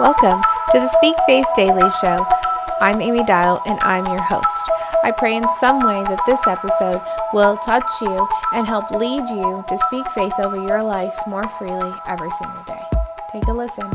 Welcome to the Speak Faith Daily Show. I'm Amy Dial and I'm your host. I pray in some way that this episode will touch you and help lead you to speak faith over your life more freely every single day. Take a listen.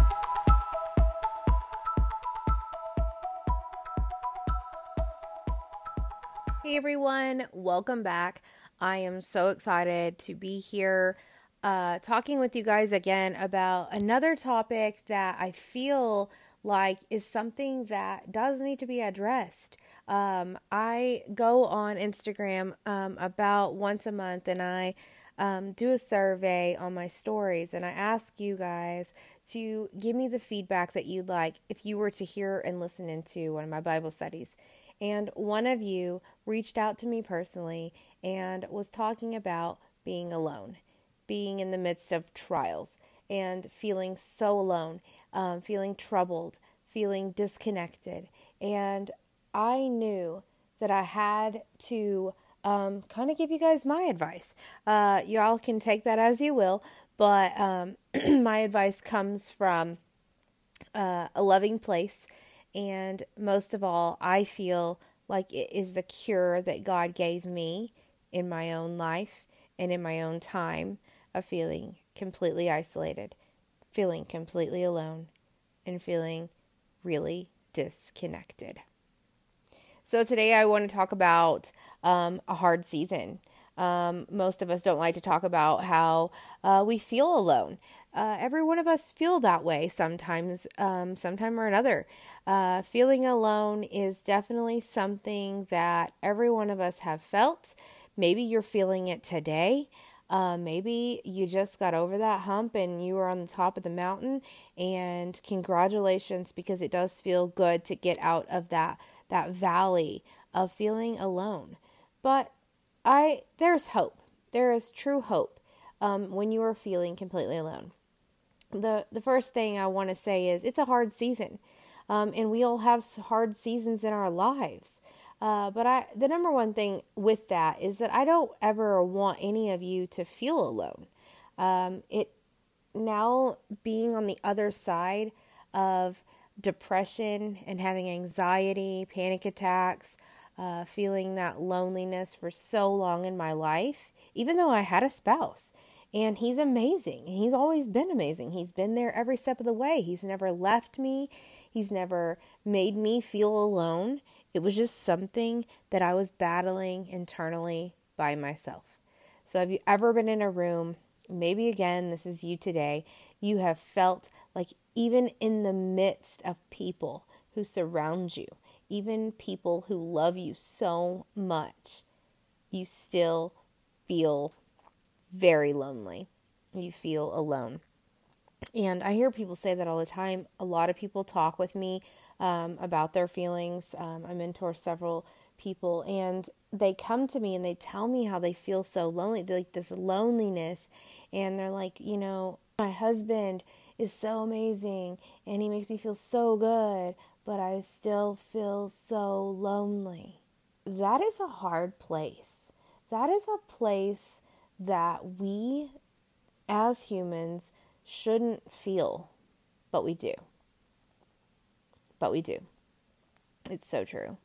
Hey everyone, welcome back. I am so excited to be here uh, talking with you guys again about another topic that I feel like is something that does need to be addressed. Um, I go on Instagram um, about once a month and I um, do a survey on my stories and I ask you guys to give me the feedback that you'd like if you were to hear and listen into one of my Bible studies. And one of you reached out to me personally and was talking about being alone being in the midst of trials and feeling so alone, um, feeling troubled, feeling disconnected. And I knew that I had to um, kind of give you guys my advice. Uh, y'all can take that as you will, but um, my advice comes from uh, a loving place. And most of all, I feel like it is the cure that God gave me in my own life and in my own time of feeling completely isolated, feeling completely alone, and feeling really disconnected. So, today I want to talk about um, a hard season. Um, most of us don't like to talk about how uh, we feel alone. Uh, every one of us feel that way sometimes, um, sometime or another. Uh, feeling alone is definitely something that every one of us have felt. Maybe you're feeling it today. Uh, maybe you just got over that hump and you are on the top of the mountain, and congratulations because it does feel good to get out of that that valley of feeling alone. But I there's hope. There is true hope um, when you are feeling completely alone. the The first thing I want to say is it's a hard season, um, and we all have hard seasons in our lives. Uh, but I, the number one thing with that is that I don't ever want any of you to feel alone. Um, it now being on the other side of depression and having anxiety, panic attacks, uh, feeling that loneliness for so long in my life, even though I had a spouse. And he's amazing. He's always been amazing. He's been there every step of the way. He's never left me. He's never made me feel alone. It was just something that I was battling internally by myself. So, have you ever been in a room? Maybe again, this is you today. You have felt like, even in the midst of people who surround you, even people who love you so much, you still feel very lonely. You feel alone. And I hear people say that all the time. A lot of people talk with me um, about their feelings. Um, I mentor several people, and they come to me and they tell me how they feel so lonely, They're like this loneliness, and they're like, you know, my husband is so amazing and he makes me feel so good, but I still feel so lonely. That is a hard place. That is a place that we as humans shouldn't feel, but we do but we do. It's so true.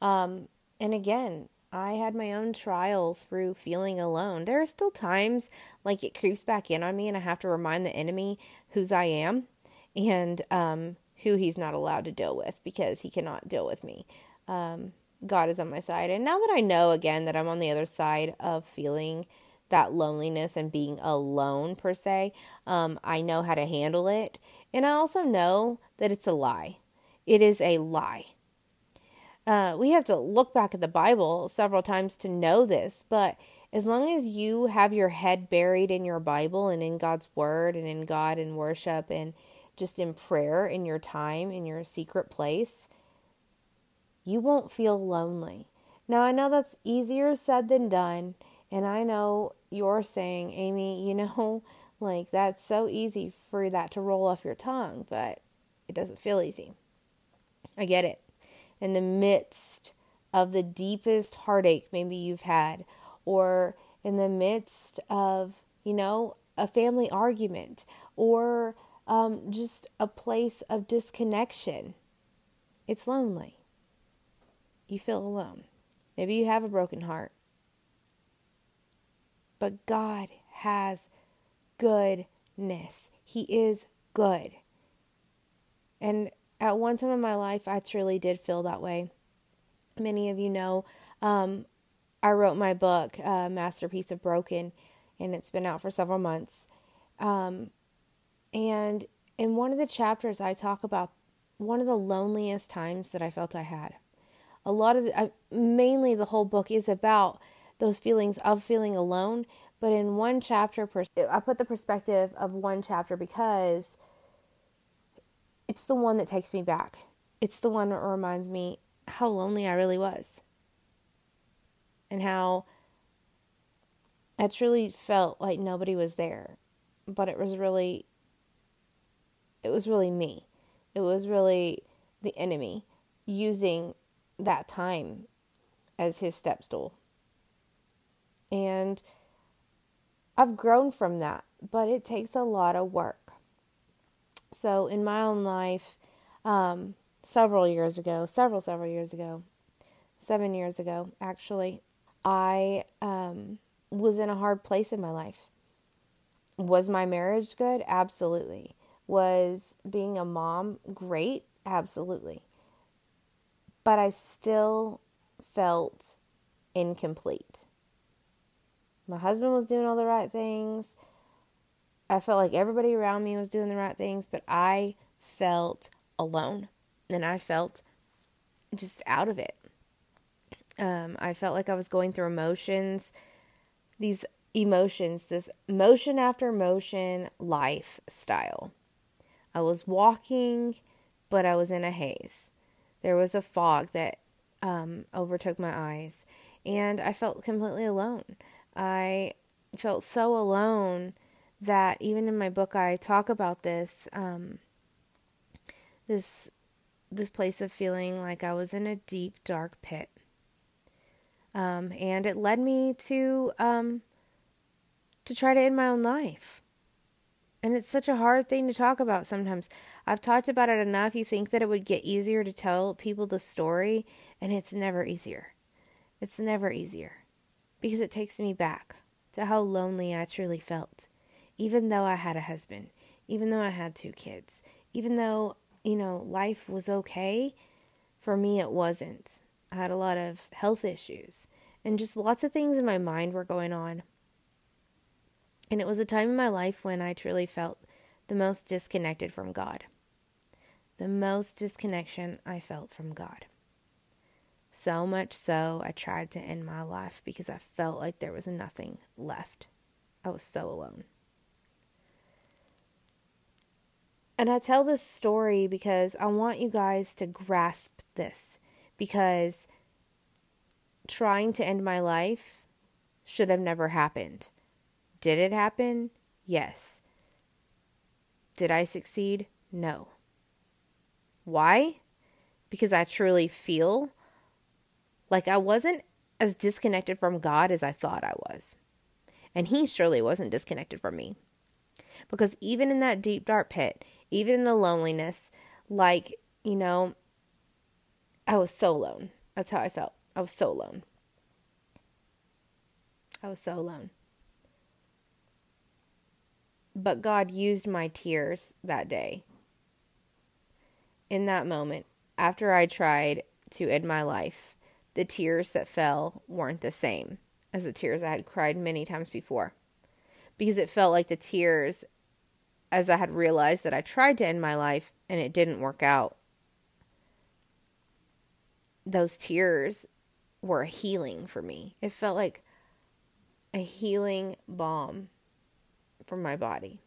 Um, and again, I had my own trial through feeling alone. There are still times like it creeps back in on me, and I have to remind the enemy whose I am and um, who he's not allowed to deal with because he cannot deal with me. Um, God is on my side. And now that I know again that I'm on the other side of feeling that loneliness and being alone, per se, um, I know how to handle it. And I also know that it's a lie. It is a lie. Uh, we have to look back at the Bible several times to know this, but as long as you have your head buried in your Bible and in God's Word and in God and worship and just in prayer in your time, in your secret place, you won't feel lonely. Now, I know that's easier said than done, and I know you're saying, Amy, you know, like that's so easy for that to roll off your tongue, but it doesn't feel easy. I get it. In the midst of the deepest heartache maybe you've had, or in the midst of, you know, a family argument, or um, just a place of disconnection. It's lonely. You feel alone. Maybe you have a broken heart. But God has goodness. He is good. And at one time in my life, I truly did feel that way. Many of you know um, I wrote my book, uh, Masterpiece of Broken, and it's been out for several months. Um, and in one of the chapters, I talk about one of the loneliest times that I felt I had. A lot of the, uh, mainly the whole book is about those feelings of feeling alone. But in one chapter, I put the perspective of one chapter because it's the one that takes me back. It's the one that reminds me how lonely I really was. And how I truly felt like nobody was there. But it was really it was really me. It was really the enemy using that time as his step stool. And I've grown from that, but it takes a lot of work. So, in my own life, um, several years ago, several, several years ago, seven years ago, actually, I um, was in a hard place in my life. Was my marriage good? Absolutely. Was being a mom great? Absolutely. But I still felt incomplete. My husband was doing all the right things. I felt like everybody around me was doing the right things, but I felt alone and I felt just out of it. Um, I felt like I was going through emotions, these emotions, this motion after motion lifestyle. I was walking, but I was in a haze. There was a fog that um, overtook my eyes, and I felt completely alone. I felt so alone that even in my book I talk about this um, this this place of feeling like I was in a deep dark pit. Um, and it led me to um, to try to end my own life. And it's such a hard thing to talk about sometimes. I've talked about it enough. You think that it would get easier to tell people the story, and it's never easier. It's never easier because it takes me back to how lonely I truly felt, even though I had a husband, even though I had two kids, even though, you know, life was okay. For me, it wasn't. I had a lot of health issues and just lots of things in my mind were going on. And it was a time in my life when I truly felt the most disconnected from God. The most disconnection I felt from God. So much so, I tried to end my life because I felt like there was nothing left. I was so alone. And I tell this story because I want you guys to grasp this. Because trying to end my life should have never happened. Did it happen? Yes. Did I succeed? No. Why? Because I truly feel like I wasn't as disconnected from God as I thought I was. And He surely wasn't disconnected from me. Because even in that deep, dark pit, even in the loneliness, like, you know, I was so alone. That's how I felt. I was so alone. I was so alone. But God used my tears that day. In that moment, after I tried to end my life, the tears that fell weren't the same as the tears I had cried many times before. Because it felt like the tears, as I had realized that I tried to end my life and it didn't work out, those tears were healing for me. It felt like a healing balm for my body.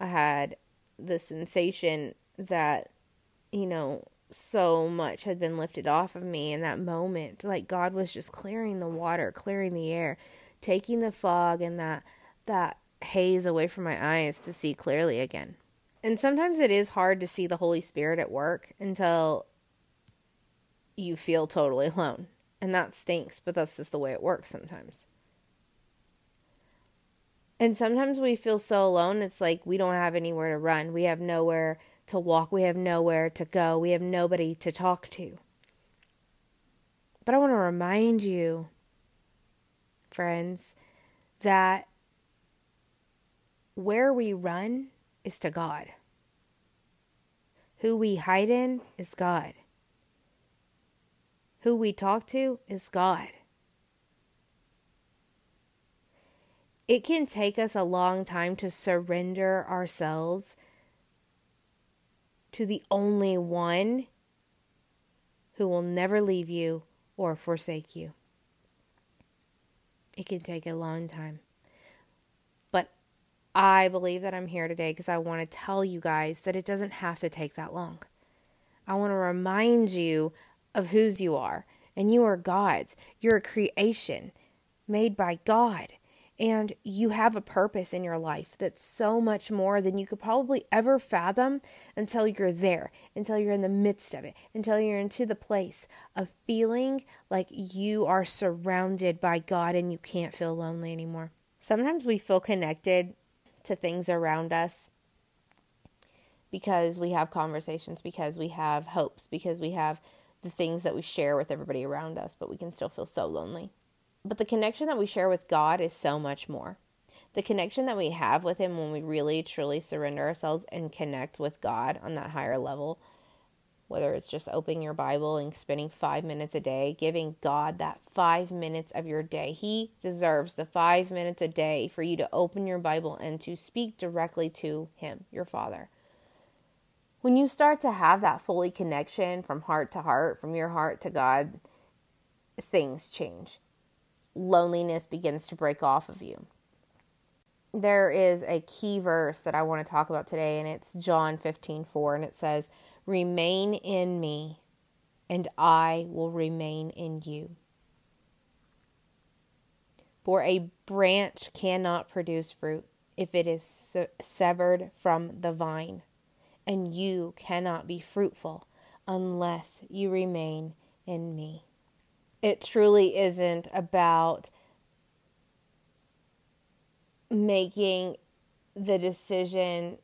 I had the sensation that, you know, so much had been lifted off of me in that moment. Like God was just clearing the water, clearing the air, taking the fog and that that haze away from my eyes to see clearly again. And sometimes it is hard to see the Holy Spirit at work until you feel totally alone. And that stinks, but that's just the way it works sometimes. And sometimes we feel so alone, it's like we don't have anywhere to run. We have nowhere to walk. We have nowhere to go. We have nobody to talk to. But I want to remind you, friends, that where we run is to God. Who we hide in is God. Who we talk to is God. It can take us a long time to surrender ourselves to the only one who will never leave you or forsake you. It can take a long time. But I believe that I'm here today because I want to tell you guys that it doesn't have to take that long. I want to remind you of whose you are, and you are God's. You're a creation made by God and you have a purpose in your life that's so much more than you could probably ever fathom until you're there, until you're in the midst of it, until you're into the place of feeling like you are surrounded by God and you can't feel lonely anymore. Sometimes we feel connected to things around us because we have conversations, because we have hopes, because we have the things that we share with everybody around us, but we can still feel so lonely. But the connection that we share with God is so much more. The connection that we have with Him when we really truly surrender ourselves and connect with God on that higher level, whether it's just opening your Bible and spending five minutes a day, giving God that five minutes of your day. He deserves the five minutes a day for you to open your Bible and to speak directly to Him, your Father. When you start to have that fully connection from heart to heart, from your heart to God, things change loneliness begins to break off of you. There is a key verse that I want to talk about today, and it's John 15 4, and it says, Remain in me, and I will remain in you. For a branch cannot produce fruit if it is severed from the vine, and you cannot be fruitful unless you remain in me it truly isn't about making the decision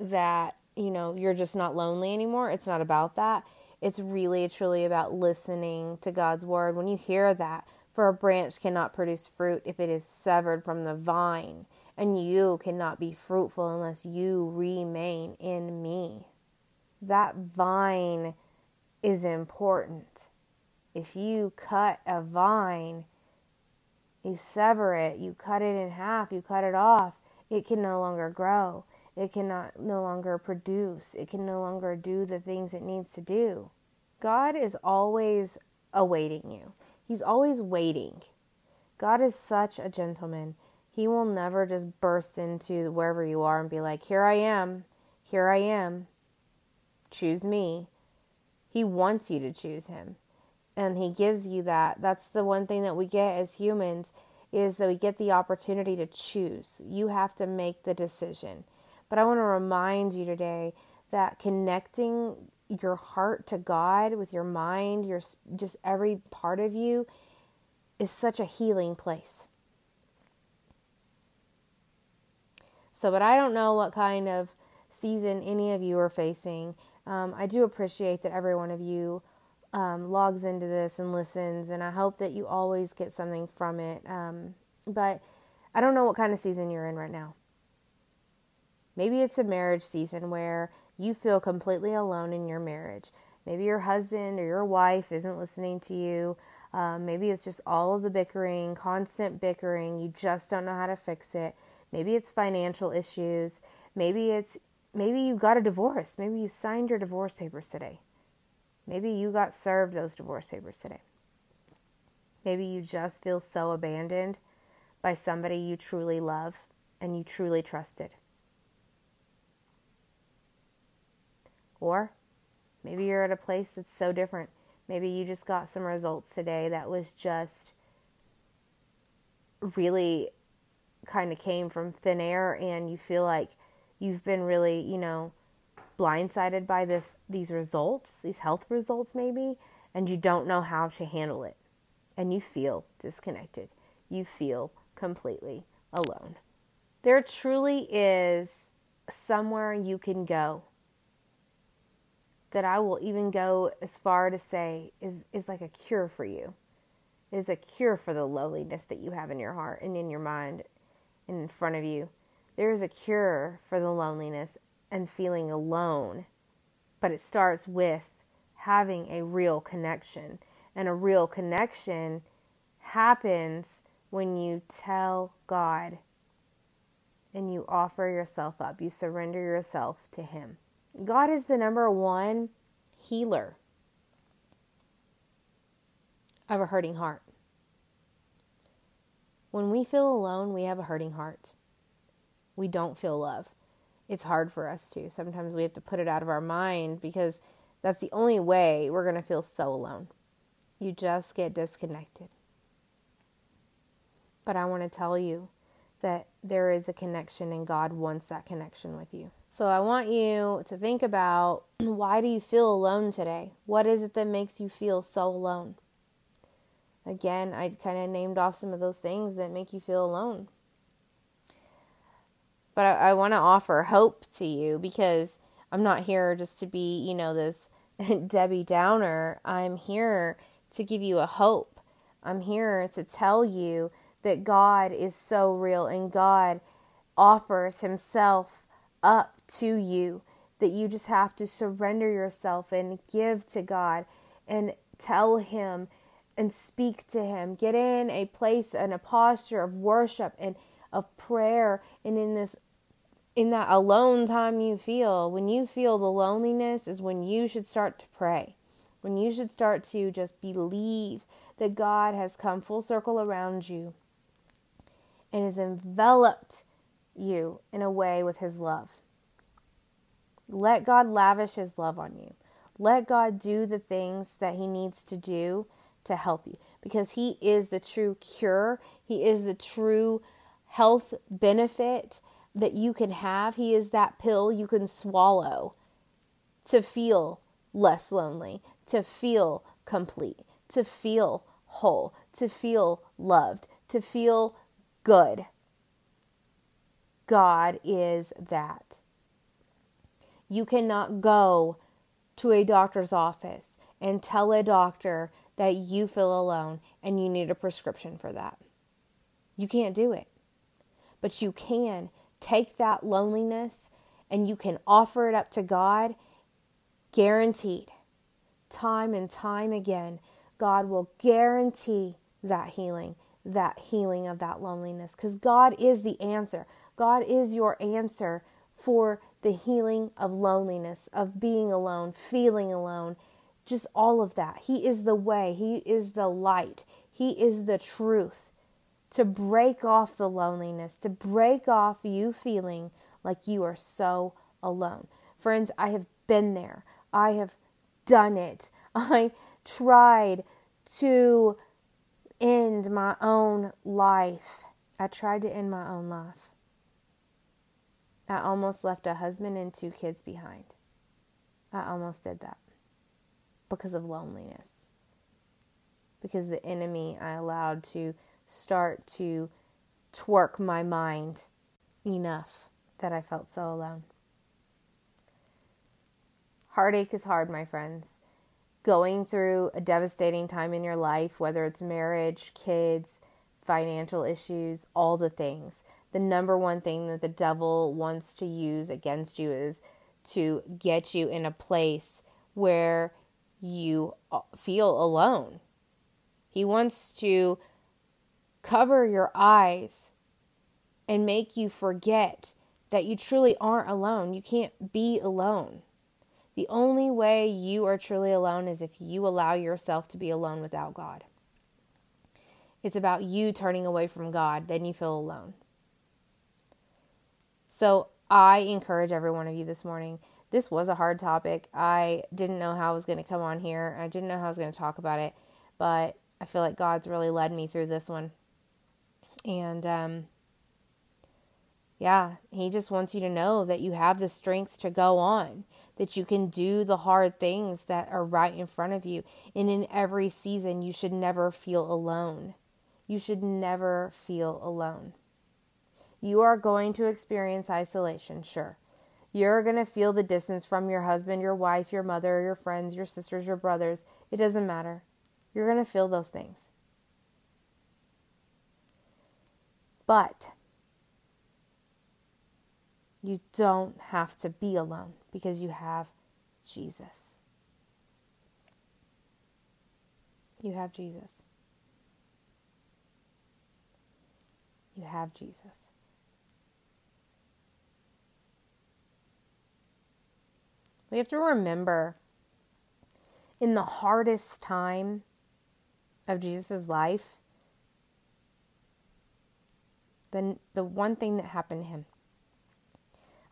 that you know you're just not lonely anymore. It's not about that. It's really truly about listening to God's word. When you hear that for a branch cannot produce fruit if it is severed from the vine and you cannot be fruitful unless you remain in me. That vine is important if you cut a vine, you sever it, you cut it in half, you cut it off, it can no longer grow. It cannot no longer produce. It can no longer do the things it needs to do. God is always awaiting you. He's always waiting. God is such a gentleman. He will never just burst into wherever you are and be like, Here I am. Here I am. Choose me. He wants you to choose him and he gives you that that's the one thing that we get as humans is that we get the opportunity to choose. You have to make the decision. But i want to remind you today that connecting your heart to god with your mind your just every part of you is such a healing place. So but i don't know what kind of season any of you are facing. Um, i do appreciate that every one of you um, logs into this and listens, and I hope that you always get something from it. Um, but I don't know what kind of season you're in right now. Maybe it's a marriage season where you feel completely alone in your marriage. Maybe your husband or your wife isn't listening to you. Um, maybe it's just all of the bickering, constant bickering. You just don't know how to fix it. Maybe it's financial issues. Maybe it's maybe you got a divorce. Maybe you signed your divorce papers today. Maybe you got served those divorce papers today. Maybe you just feel so abandoned by somebody you truly love and you truly trusted. Or maybe you're at a place that's so different. Maybe you just got some results today that was just really kind of came from thin air and you feel like you've been really, you know, blindsided by this these results, these health results maybe, and you don't know how to handle it. And you feel disconnected. You feel completely alone. There truly is somewhere you can go that I will even go as far to say is, is like a cure for you. It is a cure for the loneliness that you have in your heart and in your mind and in front of you. There is a cure for the loneliness and feeling alone, but it starts with having a real connection. And a real connection happens when you tell God and you offer yourself up, you surrender yourself to Him. God is the number one healer of a hurting heart. When we feel alone, we have a hurting heart. We don't feel love. It's hard for us to. Sometimes we have to put it out of our mind because that's the only way we're going to feel so alone. You just get disconnected. But I want to tell you that there is a connection and God wants that connection with you. So I want you to think about why do you feel alone today? What is it that makes you feel so alone? Again, I kind of named off some of those things that make you feel alone. But I, I want to offer hope to you because I'm not here just to be, you know, this Debbie Downer. I'm here to give you a hope. I'm here to tell you that God is so real and God offers Himself up to you. That you just have to surrender yourself and give to God and tell Him and speak to Him. Get in a place and a posture of worship and of prayer and in this in that alone time you feel, when you feel the loneliness, is when you should start to pray. When you should start to just believe that God has come full circle around you and has enveloped you in a way with His love. Let God lavish His love on you. Let God do the things that He needs to do to help you because He is the true cure, He is the true health benefit that you can have. He is that pill you can swallow to feel less lonely, to feel complete, to feel whole, to feel loved, to feel good. God is that. You cannot go to a doctor's office and tell a doctor that you feel alone and you need a prescription for that. You can't do it. But you can take that loneliness and you can offer it up to God, guaranteed, time and time again, God will guarantee that healing, that healing of that loneliness, because God is the answer. God is your answer for the healing of loneliness, of being alone, feeling alone, just all of that. He is the way, He is the light, He is the truth to break off the loneliness, to break off you feeling like you are so alone. Friends, I have been there. I have done it. I tried to end my own life. I tried to end my own life. I almost left a husband and two kids behind. I almost did that because of loneliness. Because the enemy I allowed to start to twerk my mind enough that I felt so alone. Heartache is hard, my friends. Going through a devastating time in your life, whether it's marriage, kids, financial issues, all the things. The number one thing that the devil wants to use against you is to get you in a place where you feel alone. He wants to cover your eyes and make you forget that you truly aren't alone. You can't be alone. The only way you are truly alone is if you allow yourself to be alone without God. It's about you turning away from God, then you feel alone. So I encourage every one of you this morning. This was a hard topic. I didn't know how I was going to come on here. I didn't know how I was going to talk about it, but I feel like God's really led me through this one. And um, yeah, he just wants you to know that you have the strength to go on, that you can do the hard things that are right in front of you. And in every season, you should never feel alone. You should never feel alone. You are going to experience isolation, sure. You're going to feel the distance from your husband, your wife, your mother, your friends, your sisters, your brothers. It doesn't matter. You're going to feel those things. But you don't have to be alone because you have Jesus. You have Jesus. You have Jesus. We have to remember in the hardest time of Jesus' life, then the one thing that happened to him.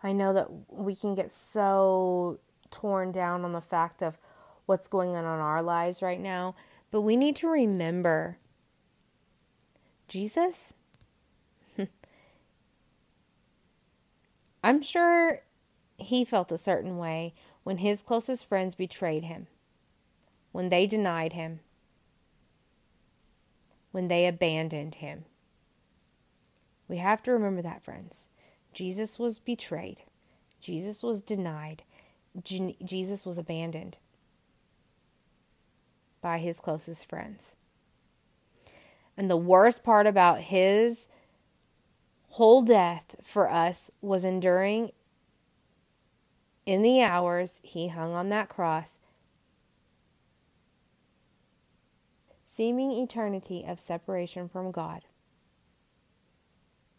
I know that we can get so torn down on the fact of what's going on in our lives right now, but we need to remember Jesus. I'm sure he felt a certain way when his closest friends betrayed him, when they denied him, when they abandoned him. We have to remember that, friends. Jesus was betrayed, Jesus was denied, Jesus was abandoned by his closest friends. And the worst part about his whole death for us was enduring in the hours he hung on that cross, seeming eternity of separation from God.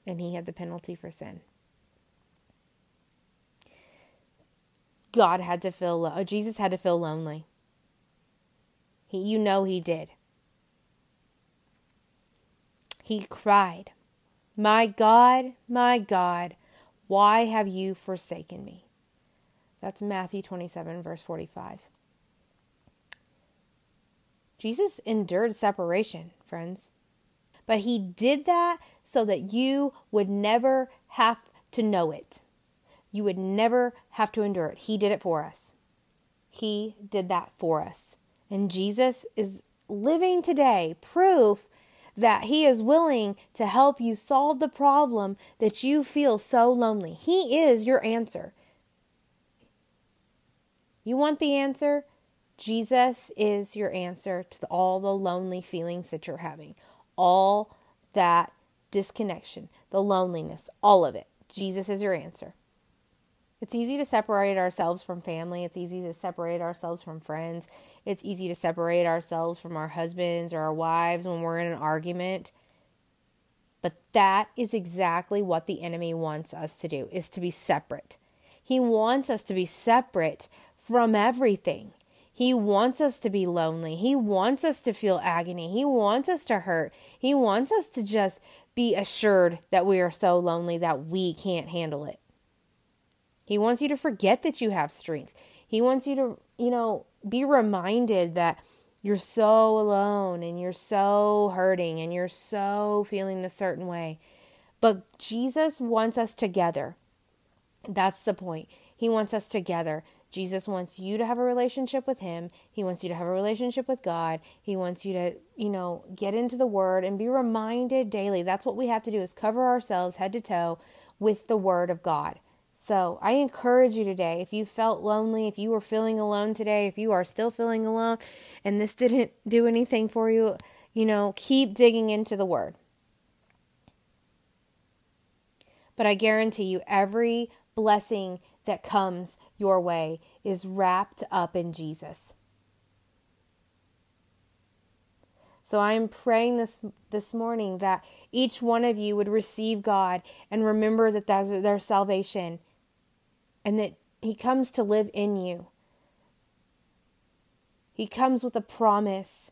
And he had the penalty for sin. God had to feel, lo- Jesus had to feel lonely. He, you know, he did. He cried, My God, my God, why have you forsaken me? That's Matthew 27, verse 45. Jesus endured separation, friends. But he did that so that you would never have to know it. You would never have to endure it. He did it for us. He did that for us. And Jesus is living today proof that He is willing to help you solve the problem that you feel so lonely. He is your answer. You want the answer? Jesus is your answer to all the lonely feelings that you're having, all that disconnection, the loneliness, all of it. Jesus is your answer. It's easy to separate ourselves from family. It's easy to separate ourselves from friends. It's easy to separate ourselves from our husbands or our wives when we're in an argument. But that is exactly what the enemy wants us to do is to be separate. He wants us to be separate from everything. He wants us to be lonely. He wants us to feel agony. He wants us to hurt. He wants us to just be assured that we are so lonely that we can't handle it. He wants you to forget that you have strength. He wants you to, you know, be reminded that you're so alone and you're so hurting and you're so feeling a certain way. But Jesus wants us together. That's the point. He wants us together. Jesus wants you to have a relationship with Him. He wants you to have a relationship with God. He wants you to, you know, get into the Word and be reminded daily. That's what we have to do is cover ourselves head to toe with the Word of God. So I encourage you today, if you felt lonely, if you were feeling alone today, if you are still feeling alone and this didn't do anything for you, you know, keep digging into the Word. But I guarantee you, every blessing that comes your way is wrapped up in Jesus. So I am praying this this morning that each one of you would receive God and remember that that's their salvation and that he comes to live in you. He comes with a promise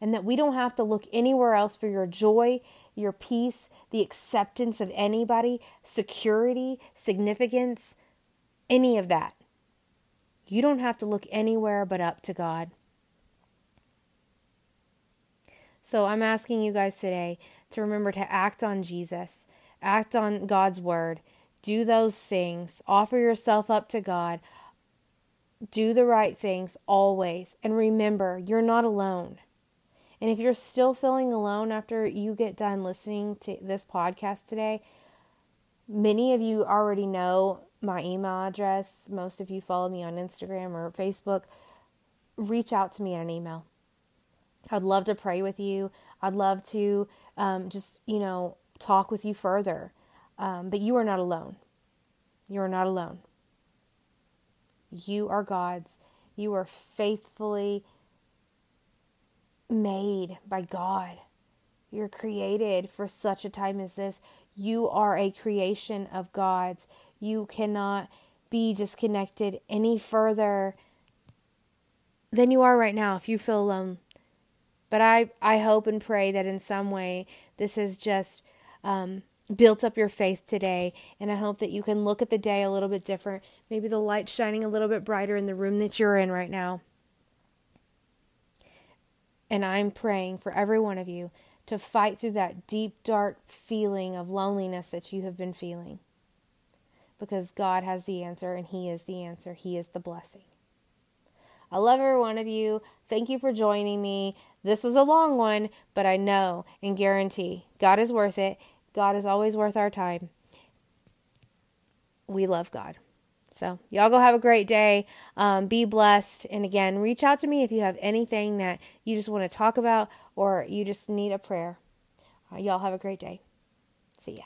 and that we don't have to look anywhere else for your joy, your peace, the acceptance of anybody, security, significance, any of that. You don't have to look anywhere but up to God. So I'm asking you guys today to remember to act on Jesus, act on God's word, do those things, offer yourself up to God, do the right things always, and remember you're not alone. And if you're still feeling alone after you get done listening to this podcast today, Many of you already know my email address. Most of you follow me on Instagram or Facebook. Reach out to me in an email. I'd love to pray with you. I'd love to um, just, you know, talk with you further. Um, but you are not alone. You are not alone. You are God's. You are faithfully made by God. You're created for such a time as this. You are a creation of God's. You cannot be disconnected any further than you are right now if you feel alone. But I, I hope and pray that in some way this has just um, built up your faith today. And I hope that you can look at the day a little bit different. Maybe the light shining a little bit brighter in the room that you're in right now. And I'm praying for every one of you to fight through that deep, dark feeling of loneliness that you have been feeling. Because God has the answer, and He is the answer. He is the blessing. I love every one of you. Thank you for joining me. This was a long one, but I know and guarantee God is worth it. God is always worth our time. We love God. So, y'all go have a great day. Um, be blessed. And again, reach out to me if you have anything that you just want to talk about or you just need a prayer. Uh, y'all have a great day. See ya.